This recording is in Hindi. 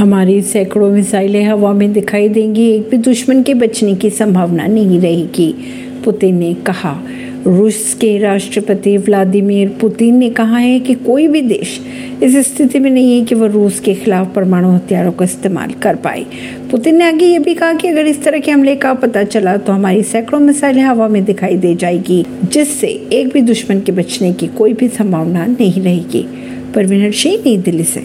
हमारी सैकड़ों मिसाइलें हवा में दिखाई देंगी, एक भी दुश्मन के बचने की संभावना नहीं रहेगी, पुतिन ने कहा। रूस के राष्ट्रपति व्लादिमीर पुतिन ने कहा है कि कोई भी देश इस स्थिति में नहीं है कि वह रूस के खिलाफ परमाणु हथियारों का इस्तेमाल कर पाए। पुतिन ने आगे ये भी कहा कि अगर इस तरह के हमले का पता चला तो हमारी सैकड़ों मिसाइलें हवा में दिखाई दे जाएगी, जिससे एक भी दुश्मन के बचने की कोई भी संभावना नहीं रहेगी। परवीन सिंह, नई दिल्ली से।